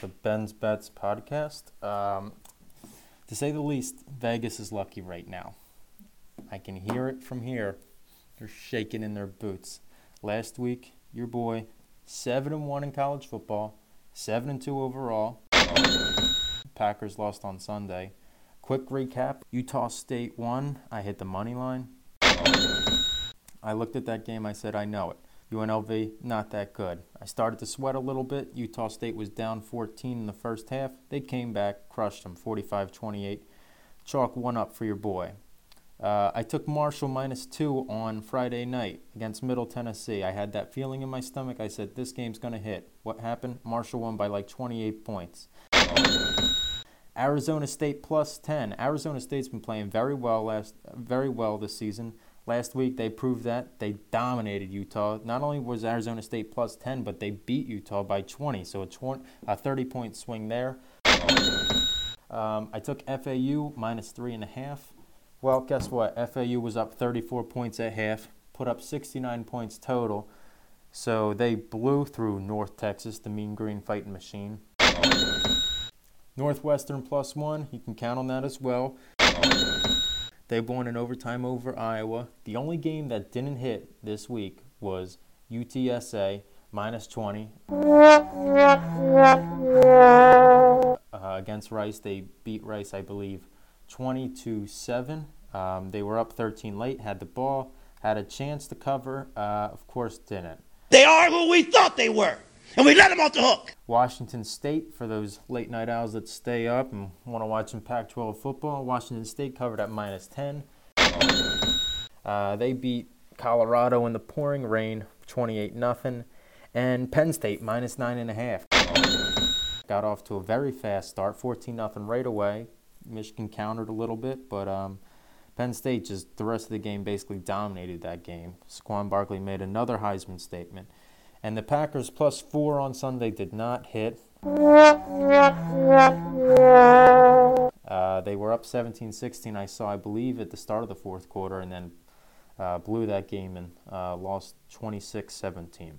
to Ben's Bets podcast. Um, to say the least, Vegas is lucky right now. I can hear it from here. They're shaking in their boots. Last week, your boy, seven and one in college football, seven and two overall. Packers lost on Sunday. Quick recap: Utah State won. I hit the money line. I looked at that game. I said, I know it. UNLV, not that good. I started to sweat a little bit. Utah State was down 14 in the first half. They came back, crushed them 45 28. Chalk one up for your boy. Uh, I took Marshall minus two on Friday night against Middle Tennessee. I had that feeling in my stomach. I said, this game's going to hit. What happened? Marshall won by like 28 points. Arizona State plus 10. Arizona State's been playing very well last, very well this season. Last week they proved that they dominated Utah. Not only was Arizona State plus 10, but they beat Utah by 20. So a, 20, a 30 point swing there. Um, I took FAU minus three and a half. Well, guess what? FAU was up 34 points at half, put up 69 points total. So they blew through North Texas, the Mean Green Fighting Machine. Northwestern plus one, you can count on that as well. They won in overtime over Iowa. The only game that didn't hit this week was UTSA minus 20 uh, against Rice. They beat Rice, I believe, 20 to 7. Um, they were up 13 late, had the ball, had a chance to cover, uh, of course, didn't. They are who we thought they were, and we let them off the hook. Washington State, for those late night owls that stay up and want to watch some Pac 12 football, Washington State covered at minus 10. Uh, they beat Colorado in the pouring rain, 28 0 and Penn State minus 9.5. Got off to a very fast start, 14 0 right away. Michigan countered a little bit, but um, Penn State just the rest of the game basically dominated that game. Saquon Barkley made another Heisman statement. And the Packers plus four on Sunday did not hit. Uh, they were up 17 16, I saw, I believe, at the start of the fourth quarter, and then uh, blew that game and uh, lost 26 17.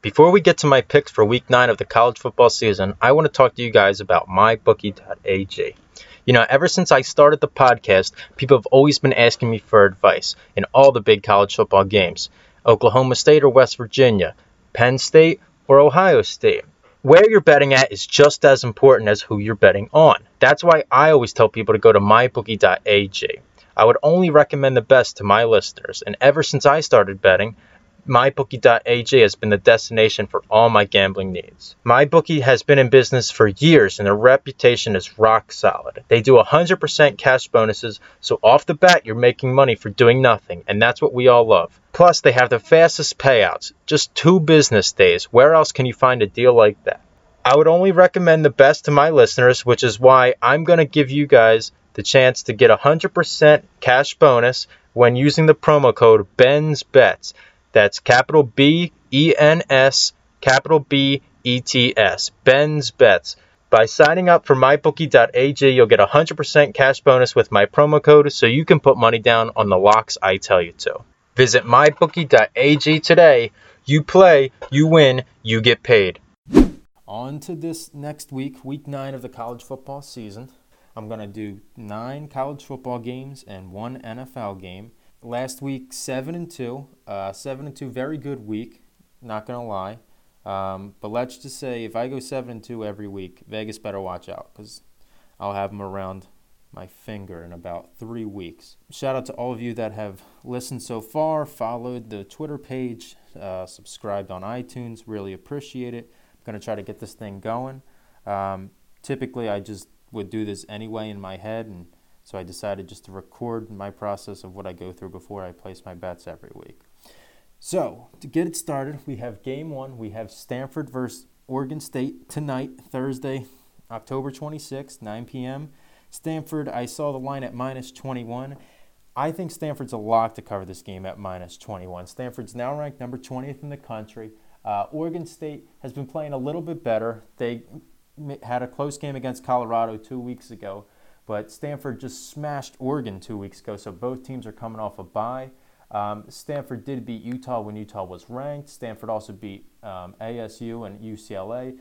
Before we get to my picks for week nine of the college football season, I want to talk to you guys about mybookie.ag. You know, ever since I started the podcast, people have always been asking me for advice in all the big college football games Oklahoma State or West Virginia, Penn State or Ohio State. Where you're betting at is just as important as who you're betting on. That's why I always tell people to go to mybookie.ag. I would only recommend the best to my listeners, and ever since I started betting, MyBookie.ag has been the destination for all my gambling needs. MyBookie has been in business for years and their reputation is rock solid. They do 100% cash bonuses, so off the bat you're making money for doing nothing, and that's what we all love. Plus, they have the fastest payouts, just two business days. Where else can you find a deal like that? I would only recommend the best to my listeners, which is why I'm going to give you guys the chance to get 100% cash bonus when using the promo code BENSBETS. That's capital B E N S, capital B E T S. Ben's Bets. By signing up for mybookie.ag, you'll get a 100% cash bonus with my promo code so you can put money down on the locks I tell you to. Visit mybookie.ag today. You play, you win, you get paid. On to this next week, week nine of the college football season. I'm going to do nine college football games and one NFL game last week seven and two, uh, seven and two, very good week. Not gonna lie, um, but let's just say if I go seven and two every week, Vegas better watch out because I'll have them around my finger in about three weeks. Shout out to all of you that have listened so far, followed the Twitter page, uh, subscribed on iTunes. Really appreciate it. I'm gonna try to get this thing going. Um, typically, I just would do this anyway in my head and so I decided just to record my process of what I go through before I place my bets every week. So to get it started, we have game one. We have Stanford versus Oregon State tonight, Thursday, October 26th, 9 p.m. Stanford, I saw the line at minus 21. I think Stanford's a lock to cover this game at minus 21. Stanford's now ranked number 20th in the country. Uh, Oregon State has been playing a little bit better. They had a close game against Colorado two weeks ago. But Stanford just smashed Oregon two weeks ago, so both teams are coming off a bye. Um, Stanford did beat Utah when Utah was ranked. Stanford also beat um, ASU and UCLA.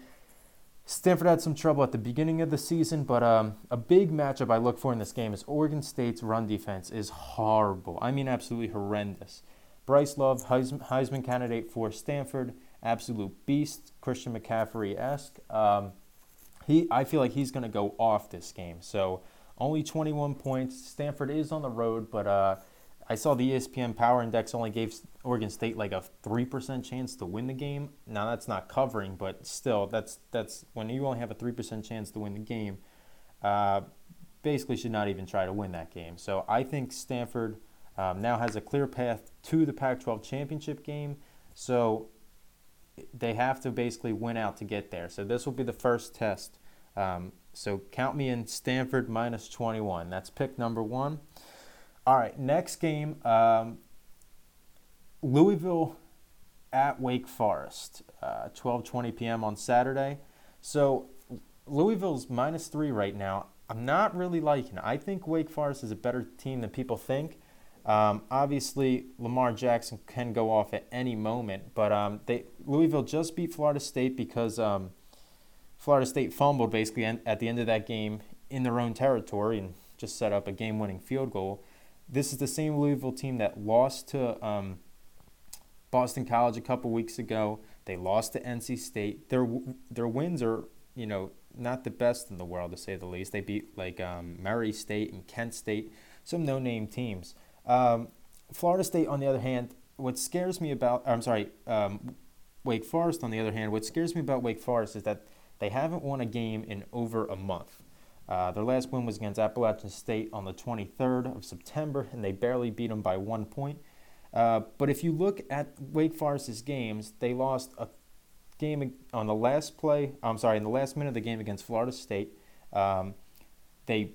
Stanford had some trouble at the beginning of the season, but um, a big matchup I look for in this game is Oregon State's run defense is horrible. I mean, absolutely horrendous. Bryce Love, Heisman candidate for Stanford, absolute beast, Christian McCaffrey esque. Um, he, I feel like he's going to go off this game. So only 21 points. Stanford is on the road, but uh, I saw the ESPN Power Index only gave Oregon State like a three percent chance to win the game. Now that's not covering, but still, that's that's when you only have a three percent chance to win the game. Uh, basically, should not even try to win that game. So I think Stanford um, now has a clear path to the Pac-12 championship game. So they have to basically win out to get there. So this will be the first test. Um, so count me in Stanford minus 21. That's pick number one. All right, next game um, Louisville at Wake Forest, uh, 12:20 p.m. on Saturday. So Louisville's minus three right now. I'm not really liking it. I think Wake Forest is a better team than people think. Um, obviously, Lamar Jackson can go off at any moment, but um, they Louisville just beat Florida State because um, Florida State fumbled basically at the end of that game in their own territory and just set up a game-winning field goal. This is the same Louisville team that lost to um, Boston College a couple weeks ago. They lost to NC State. Their their wins are you know not the best in the world to say the least. They beat like um, Murray State and Kent State, some no-name teams. Um, Florida State, on the other hand, what scares me about I'm sorry, um, Wake Forest, on the other hand, what scares me about Wake Forest is that they haven't won a game in over a month. Uh, their last win was against Appalachian State on the 23rd of September, and they barely beat them by one point. Uh, but if you look at Wake Forest's games, they lost a game on the last play. I'm sorry, in the last minute of the game against Florida State. Um, they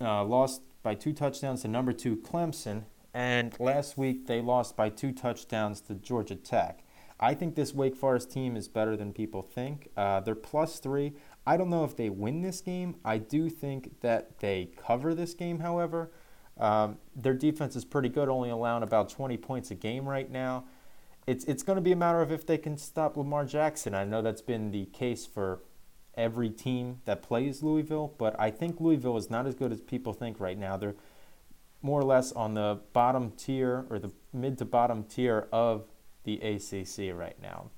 uh, lost by two touchdowns to number two Clemson, and last week they lost by two touchdowns to Georgia Tech. I think this Wake Forest team is better than people think. Uh, they're plus three. I don't know if they win this game. I do think that they cover this game, however. Um, their defense is pretty good, only allowing about 20 points a game right now. It's, it's going to be a matter of if they can stop Lamar Jackson. I know that's been the case for every team that plays Louisville, but I think Louisville is not as good as people think right now. They're more or less on the bottom tier or the mid to bottom tier of the ACC right now.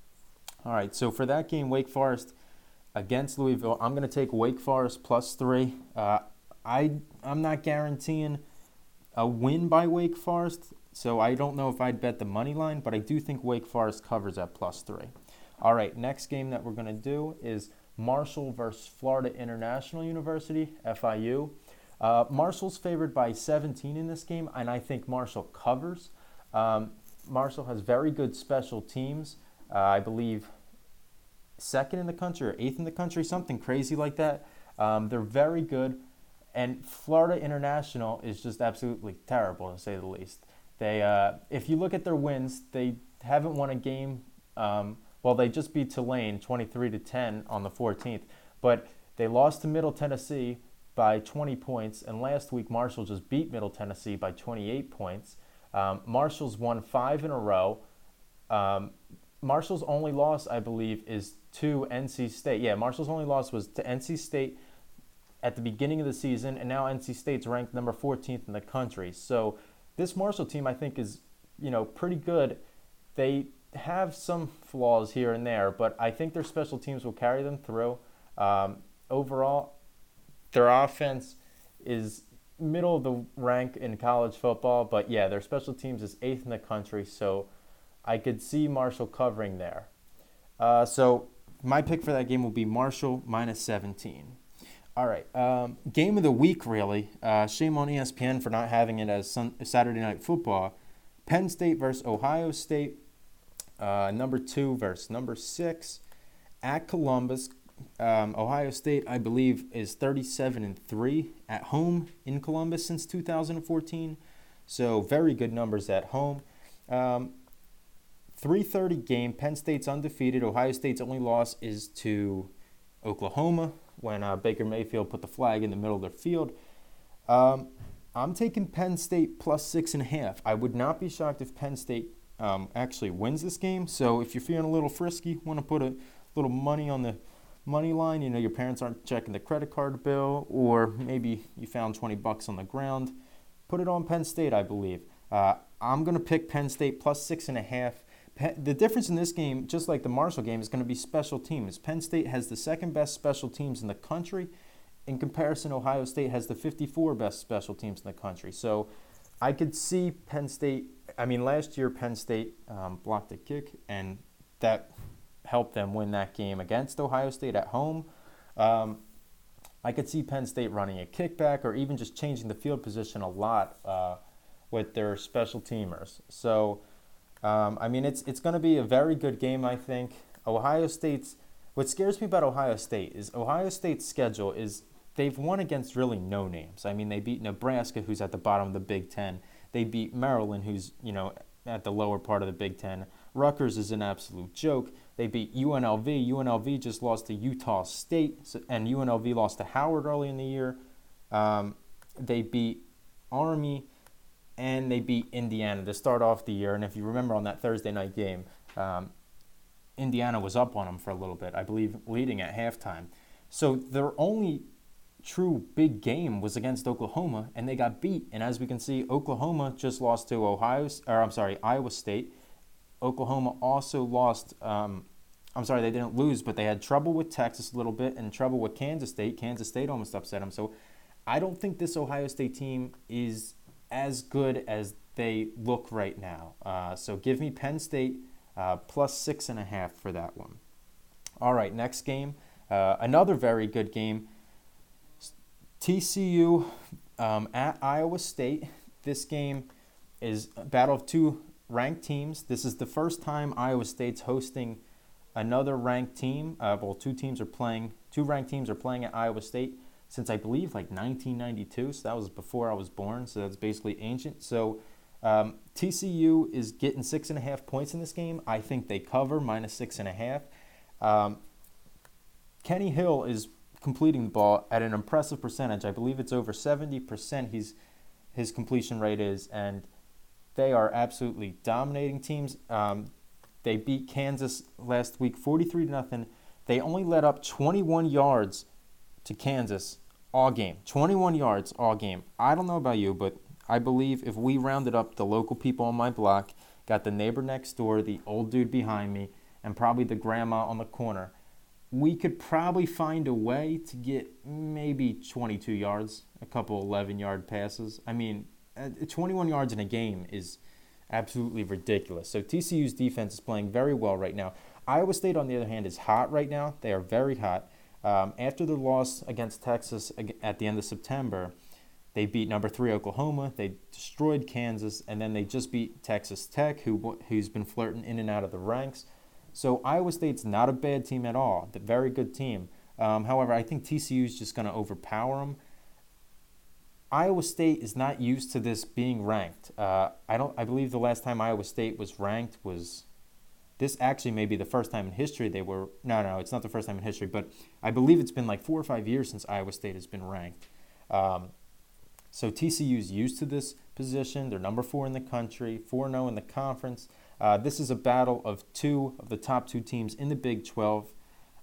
All right, so for that game, Wake Forest against Louisville. I'm going to take Wake Forest plus three. Uh, I I'm not guaranteeing a win by Wake Forest, so I don't know if I'd bet the money line, but I do think Wake Forest covers at plus three. All right, next game that we're going to do is Marshall versus Florida International University (FIU). Uh, Marshall's favored by 17 in this game, and I think Marshall covers. Um, Marshall has very good special teams. Uh, I believe second in the country or eighth in the country, something crazy like that. Um, they're very good, and Florida International is just absolutely terrible to say the least. They, uh, if you look at their wins, they haven't won a game. Um, well, they just beat Tulane 23 to 10 on the 14th, but they lost to Middle Tennessee by 20 points, and last week Marshall just beat Middle Tennessee by 28 points. Um, Marshall's won five in a row. Um, Marshall's only loss, I believe, is to NC State. Yeah, Marshall's only loss was to NC State at the beginning of the season, and now NC State's ranked number 14th in the country. So this Marshall team, I think, is you know pretty good. They have some flaws here and there, but I think their special teams will carry them through. Um, overall, their offense is middle of the rank in college football, but yeah, their special teams is eighth in the country, so I could see Marshall covering there. Uh, so my pick for that game will be Marshall minus 17. All right, um, game of the week, really. Uh, shame on ESPN for not having it as sun- Saturday Night Football. Penn State versus Ohio State. Uh, number two versus number six at Columbus. Um, Ohio State, I believe, is 37 and three at home in Columbus since 2014. So very good numbers at home. Um, 3:30 game. Penn State's undefeated. Ohio State's only loss is to Oklahoma when uh, Baker Mayfield put the flag in the middle of their field. Um, I'm taking Penn State plus six and a half. I would not be shocked if Penn State um, actually wins this game. So if you're feeling a little frisky, want to put a little money on the money line, you know your parents aren't checking the credit card bill, or maybe you found 20 bucks on the ground, put it on Penn State, I believe. Uh, I'm going to pick Penn State plus six and a half. The difference in this game, just like the Marshall game, is going to be special teams. Penn State has the second best special teams in the country. In comparison, Ohio State has the 54 best special teams in the country. So I could see Penn State. I mean, last year Penn State um, blocked a kick, and that helped them win that game against Ohio State at home. Um, I could see Penn State running a kickback or even just changing the field position a lot uh, with their special teamers. So, um, I mean, it's it's going to be a very good game. I think Ohio State's. What scares me about Ohio State is Ohio State's schedule is they've won against really no names. I mean, they beat Nebraska, who's at the bottom of the Big Ten. They beat Maryland, who's you know at the lower part of the Big Ten. Rutgers is an absolute joke. They beat UNLV. UNLV just lost to Utah State, and UNLV lost to Howard early in the year. Um, they beat Army, and they beat Indiana to start off the year. And if you remember on that Thursday night game, um, Indiana was up on them for a little bit, I believe, leading at halftime. So their only true big game was against Oklahoma, and they got beat. And as we can see, Oklahoma just lost to Ohio, or I'm sorry, Iowa State. Oklahoma also lost. Um, I'm sorry, they didn't lose, but they had trouble with Texas a little bit and trouble with Kansas State. Kansas State almost upset them. So I don't think this Ohio State team is as good as they look right now. Uh, so give me Penn State uh, plus six and a half for that one. All right, next game. Uh, another very good game. TCU um, at Iowa State. This game is a battle of two ranked teams. This is the first time Iowa State's hosting another ranked team. Uh, well, two teams are playing, two ranked teams are playing at Iowa State since I believe like 1992. So that was before I was born. So that's basically ancient. So um, TCU is getting six and a half points in this game. I think they cover minus six and a half. Um, Kenny Hill is completing the ball at an impressive percentage. I believe it's over 70% he's, his completion rate is, and they are absolutely dominating teams. Um, they beat Kansas last week 43 to nothing. They only let up 21 yards to Kansas all game. 21 yards all game. I don't know about you, but I believe if we rounded up the local people on my block, got the neighbor next door, the old dude behind me, and probably the grandma on the corner, we could probably find a way to get maybe 22 yards, a couple 11 yard passes. I mean, 21 yards in a game is absolutely ridiculous. So TCU's defense is playing very well right now. Iowa State, on the other hand, is hot right now. They are very hot. Um, after the loss against Texas at the end of September, they beat number three Oklahoma. They destroyed Kansas, and then they just beat Texas Tech, who who's been flirting in and out of the ranks. So Iowa State's not a bad team at all. A very good team. Um, however, I think TCU is just going to overpower them. Iowa State is not used to this being ranked. Uh, I don't. I believe the last time Iowa State was ranked was this actually may be the first time in history they were. No, no, it's not the first time in history, but I believe it's been like four or five years since Iowa State has been ranked. Um, so TCU is used to this position. They're number four in the country, 4 0 in the conference. Uh, this is a battle of two of the top two teams in the Big 12.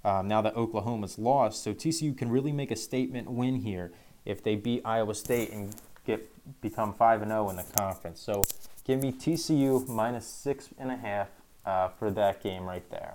Um, now that Oklahoma's lost, so TCU can really make a statement win here if they beat Iowa State and get become five and zero oh in the conference. So give me TCU minus six and a half uh, for that game right there.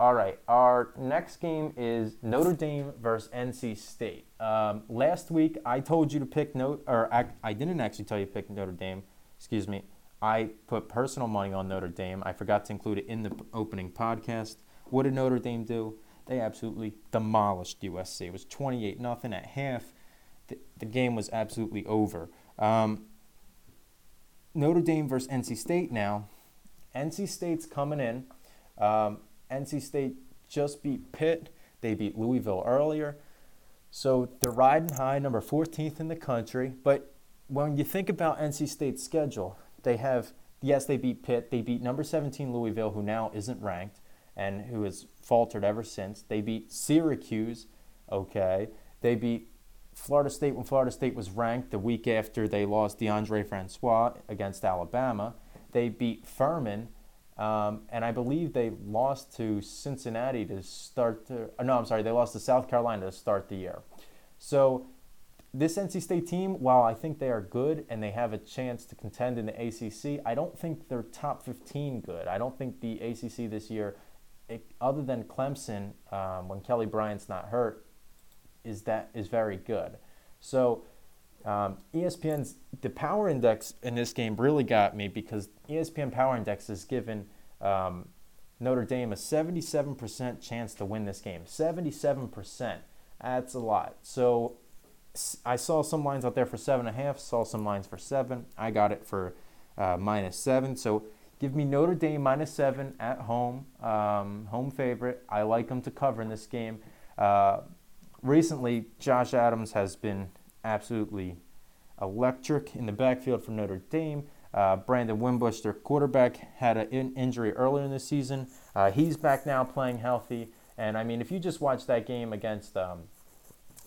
All right, our next game is Notre Dame versus NC State. Um, last week I told you to pick Notre, or I, I didn't actually tell you to pick Notre Dame. Excuse me. I put personal money on Notre Dame. I forgot to include it in the opening podcast. What did Notre Dame do? They absolutely demolished USC. It was 28 nothing at half. The, the game was absolutely over. Um, Notre Dame versus NC State now. NC State's coming in. Um, NC State just beat Pitt. They beat Louisville earlier. So they're riding high, number 14th in the country. But when you think about NC State's schedule, they have, yes, they beat Pitt. They beat number 17 Louisville, who now isn't ranked and who has faltered ever since. They beat Syracuse, okay. They beat Florida State when Florida State was ranked the week after they lost Deondre Francois against Alabama. they beat Furman, um, and I believe they lost to Cincinnati to start. Uh, no, I'm sorry, they lost to South Carolina to start the year. So this NC State team, while I think they are good and they have a chance to contend in the ACC, I don't think they're top 15 good. I don't think the ACC this year, it, other than Clemson, um, when Kelly Bryant's not hurt, is that is very good. So um, ESPN's the power index in this game really got me because ESPN Power Index has given um, Notre Dame a 77% chance to win this game. 77%. That's a lot. So I saw some lines out there for seven and a half. Saw some lines for seven. I got it for uh, minus seven. So give me Notre Dame minus seven at home. Um, home favorite. I like them to cover in this game. Uh, recently, Josh Adams has been absolutely electric in the backfield for Notre Dame. Uh, Brandon Wimbush, their quarterback, had an in- injury earlier in the season. Uh, he's back now playing healthy. And I mean, if you just watch that game against um,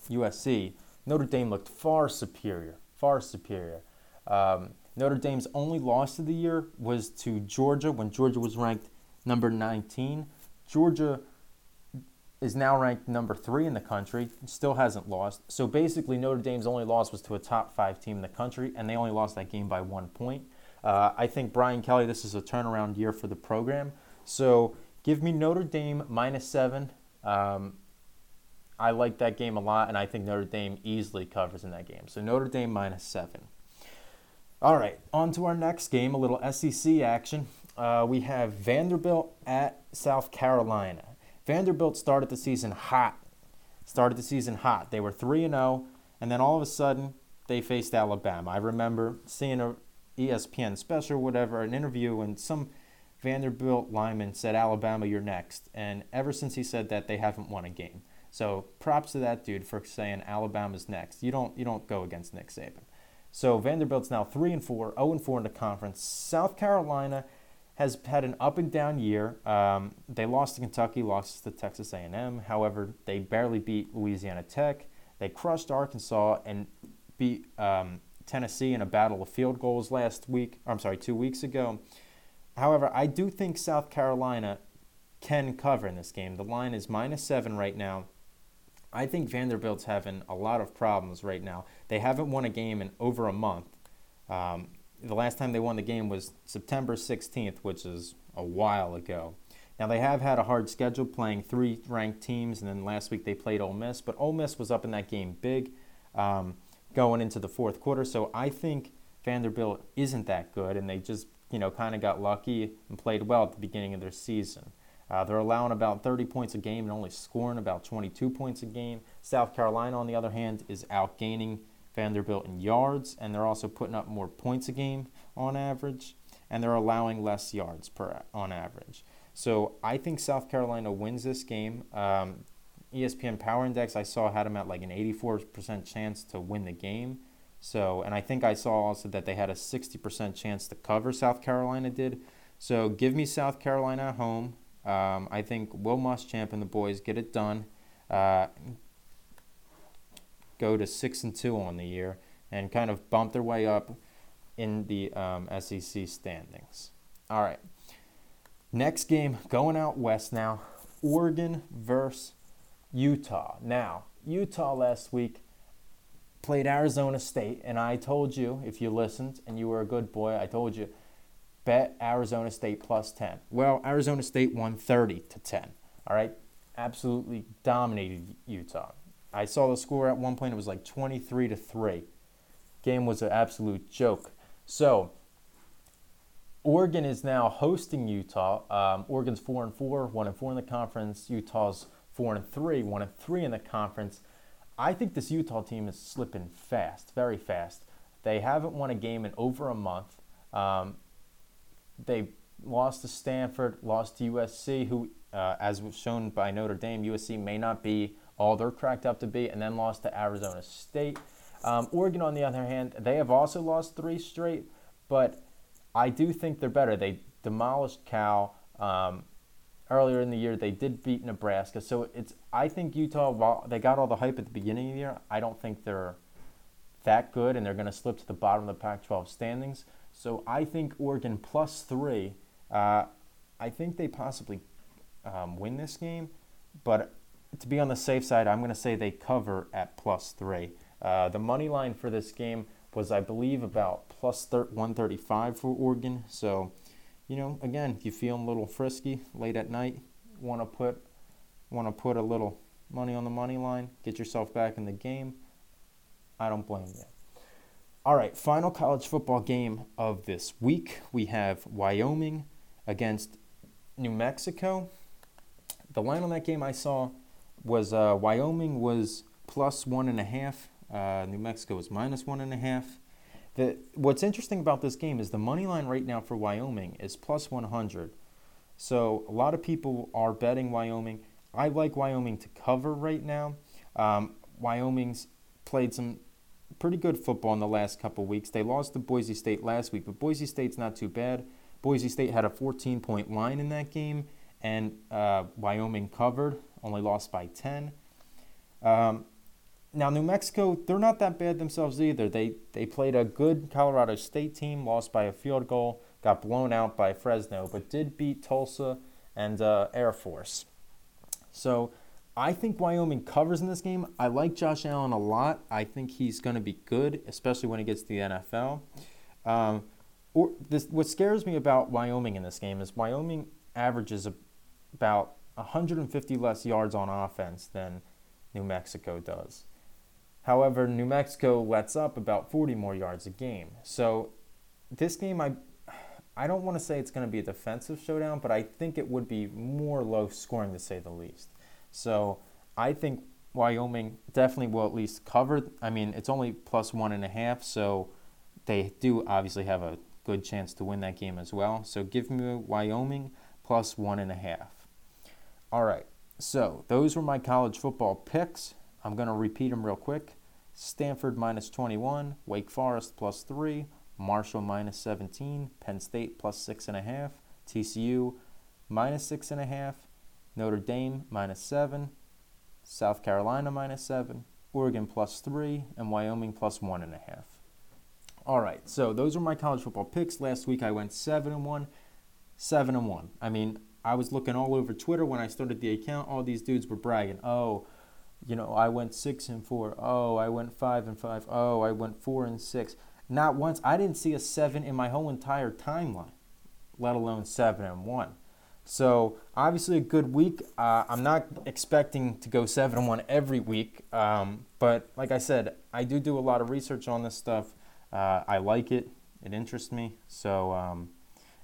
USC, Notre Dame looked far superior, far superior. Um, Notre Dame's only loss of the year was to Georgia when Georgia was ranked number 19. Georgia is now ranked number three in the country, still hasn't lost. So basically, Notre Dame's only loss was to a top five team in the country, and they only lost that game by one point. Uh, I think Brian Kelly, this is a turnaround year for the program. So give me Notre Dame minus seven. Um, I like that game a lot, and I think Notre Dame easily covers in that game. So Notre Dame minus seven. All right, on to our next game, a little SEC action. Uh, we have Vanderbilt at South Carolina. Vanderbilt started the season hot. Started the season hot. They were 3 and 0, and then all of a sudden they faced Alabama. I remember seeing a ESPN special, whatever, an interview, and some Vanderbilt lineman said, Alabama, you're next. And ever since he said that, they haven't won a game. So props to that dude for saying Alabama's next. You don't you don't go against Nick Saban. So Vanderbilt's now three and four, 0 and four in the conference. South Carolina has had an up and down year. Um, they lost to Kentucky, lost to Texas A&M. However, they barely beat Louisiana Tech. They crushed Arkansas and beat um, Tennessee in a battle of field goals last week. I'm sorry, two weeks ago. However, I do think South Carolina can cover in this game. The line is minus seven right now. I think Vanderbilt's having a lot of problems right now. They haven't won a game in over a month. Um, the last time they won the game was September 16th, which is a while ago. Now they have had a hard schedule playing three ranked teams, and then last week they played Ole Miss, but Ole Miss was up in that game big um, going into the fourth quarter. So I think Vanderbilt isn't that good, and they just you know kind of got lucky and played well at the beginning of their season. Uh, they're allowing about 30 points a game and only scoring about 22 points a game. South Carolina, on the other hand, is outgaining Vanderbilt in yards, and they're also putting up more points a game on average, and they're allowing less yards per on average. So I think South Carolina wins this game. Um, ESPN Power Index I saw had them at like an 84% chance to win the game. So, and I think I saw also that they had a 60% chance to cover. South Carolina did. So give me South Carolina at home. Um, I think Will Muschamp and the boys get it done. Uh, go to six and two on the year and kind of bump their way up in the um, SEC standings. All right. Next game going out west now. Oregon versus Utah. Now, Utah last week played Arizona State, and I told you, if you listened and you were a good boy, I told you, bet Arizona State plus 10. Well, Arizona State won 30 to 10. All right. Absolutely dominated Utah. I saw the score at one point. It was like 23 to 3. Game was an absolute joke. So, Oregon is now hosting Utah. Um, Oregon's 4 and 4, 1 and 4 in the conference. Utah's 4 and 3, 1 and 3 in the conference. I think this Utah team is slipping fast, very fast. They haven't won a game in over a month. Um, they lost to Stanford, lost to USC, who, uh, as was shown by Notre Dame, USC may not be all they're cracked up to be, and then lost to Arizona State. Um, Oregon, on the other hand, they have also lost three straight, but I do think they're better. They demolished Cal um, earlier in the year. They did beat Nebraska, so it's. I think Utah. While they got all the hype at the beginning of the year. I don't think they're that good, and they're going to slip to the bottom of the Pac-12 standings. So I think Oregon plus three. Uh, I think they possibly um, win this game, but to be on the safe side, I'm going to say they cover at plus three. Uh, the money line for this game was, I believe, about plus thir- 135 for Oregon. So, you know, again, if you feeling a little frisky late at night, want to put want to put a little money on the money line, get yourself back in the game. I don't blame you. All right, final college football game of this week. We have Wyoming against New Mexico. The line on that game I saw was uh, Wyoming was plus one and a half. Uh, New Mexico was minus one and a half. The, what's interesting about this game is the money line right now for Wyoming is plus 100. So a lot of people are betting Wyoming. I like Wyoming to cover right now. Um, Wyoming's played some pretty good football in the last couple weeks. They lost to Boise State last week, but Boise State's not too bad. Boise State had a 14 point line in that game, and uh, Wyoming covered, only lost by 10. Um, now, New Mexico, they're not that bad themselves either. They, they played a good Colorado State team, lost by a field goal, got blown out by Fresno, but did beat Tulsa and uh, Air Force. So I think Wyoming covers in this game. I like Josh Allen a lot. I think he's going to be good, especially when he gets to the NFL. Um, or this, what scares me about Wyoming in this game is Wyoming averages about 150 less yards on offense than New Mexico does. However, New Mexico lets up about 40 more yards a game. So this game, I, I don't want to say it's going to be a defensive showdown, but I think it would be more low scoring to say the least. So I think Wyoming definitely will at least cover. I mean, it's only plus one and a half, so they do obviously have a good chance to win that game as well. So give me Wyoming plus one and a half. All right, so those were my college football picks. I'm going to repeat them real quick. Stanford minus 21, Wake Forest plus 3, Marshall minus 17, Penn State plus 6.5, TCU minus 6.5, Notre Dame minus 7, South Carolina minus 7, Oregon plus 3, and Wyoming plus 1.5. All right, so those are my college football picks. Last week I went 7 and 1, 7 and 1. I mean, I was looking all over Twitter when I started the account. All these dudes were bragging. Oh, you know, I went 6 and 4. Oh, I went 5 and 5. Oh, I went 4 and 6. Not once. I didn't see a 7 in my whole entire timeline, let alone 7 and 1. So obviously a good week. Uh, I'm not expecting to go seven and one every week, um, but like I said, I do do a lot of research on this stuff. Uh, I like it. It interests me. So, um,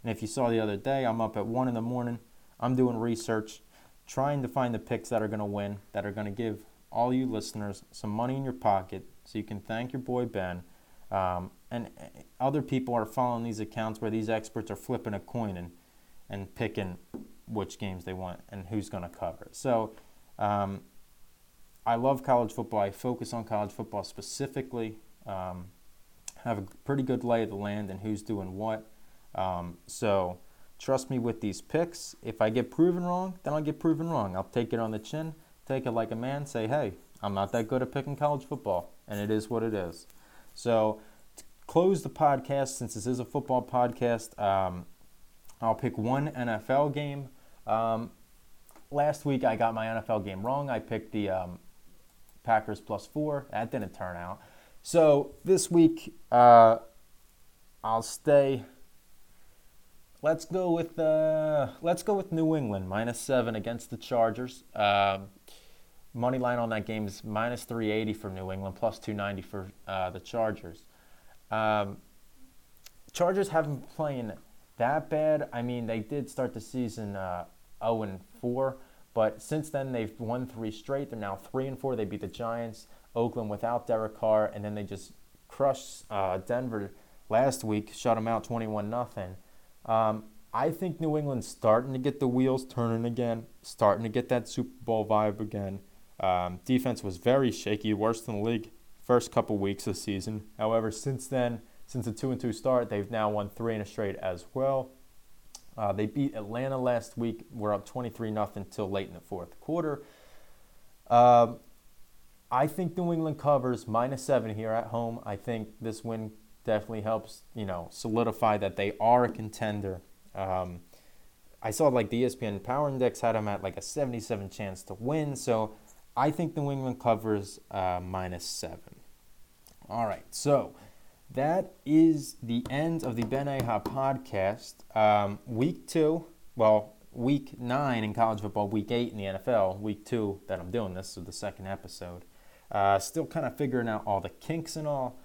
and if you saw the other day, I'm up at one in the morning. I'm doing research, trying to find the picks that are going to win, that are going to give all you listeners some money in your pocket, so you can thank your boy Ben. Um, and uh, other people are following these accounts where these experts are flipping a coin and and picking which games they want and who's going to cover. It. So um, I love college football. I focus on college football specifically. Um, have a pretty good lay of the land and who's doing what. Um, so trust me with these picks. If I get proven wrong, then I'll get proven wrong. I'll take it on the chin, take it like a man, say, hey, I'm not that good at picking college football, and it is what it is. So, to close the podcast, since this is a football podcast, um, I'll pick one NFL game. Um, last week I got my NFL game wrong. I picked the um, Packers plus four. That didn't turn out. So this week uh, I'll stay. Let's go with uh, let's go with New England minus seven against the Chargers. Um, money line on that game is minus 380 for New England, plus 290 for uh, the Chargers. Um, Chargers haven't been playing that bad. I mean, they did start the season uh, 0 and 4, but since then they've won three straight. They're now 3 and 4. They beat the Giants, Oakland without Derek Carr, and then they just crushed uh, Denver last week, shut them out 21 nothing. Um, I think New England's starting to get the wheels turning again, starting to get that Super Bowl vibe again. Um, defense was very shaky, worse than the league first couple weeks of season. However, since then, since the two and two start, they've now won three in a straight as well. Uh, they beat Atlanta last week. We're up 23 nothing until late in the fourth quarter. Um, I think New England covers minus seven here at home. I think this win definitely helps, you know, solidify that they are a contender. Um, I saw like the ESPN Power Index had them at like a 77 chance to win, so I think the New England covers uh, minus seven. All right, so that is the end of the Ben Aha podcast. Um, week two, well, week nine in college football, week eight in the NFL, week two that I'm doing this, so the second episode. Uh, still kind of figuring out all the kinks and all.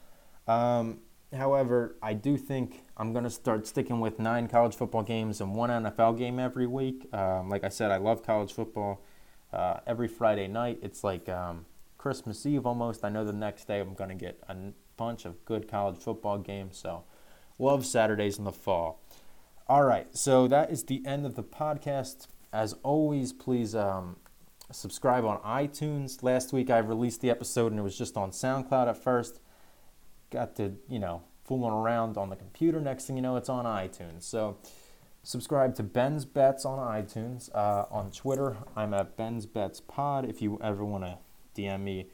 Um, however, I do think I'm going to start sticking with nine college football games and one NFL game every week. Um, like I said, I love college football. Uh, every Friday night, it's like um, Christmas Eve almost. I know the next day I'm going to get a bunch of good college football games. So, love Saturdays in the fall. All right, so that is the end of the podcast. As always, please um, subscribe on iTunes. Last week I released the episode and it was just on SoundCloud at first. Got to, you know, fooling around on the computer. Next thing you know, it's on iTunes. So subscribe to Ben's Bets on iTunes. Uh, on Twitter, I'm at Ben's Bets Pod. If you ever want to DM me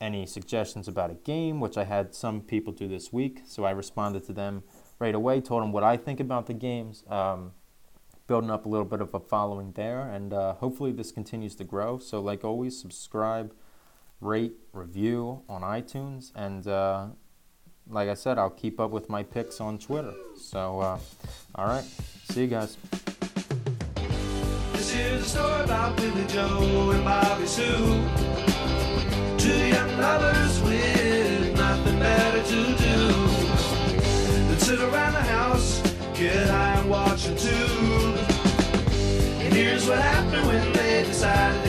any suggestions about a game, which I had some people do this week, so I responded to them right away, told them what I think about the games, um, building up a little bit of a following there, and uh, hopefully this continues to grow. So, like always, subscribe, rate, review on iTunes, and uh, like I said, I'll keep up with my picks on Twitter. So, uh, all right, see you guys. This is a story about Billy Joe and Bobby Sue. Two young lovers with nothing better to do sit around the house, get high and watch a tube. And here's what happened when they decided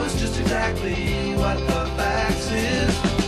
know just exactly what the facts is.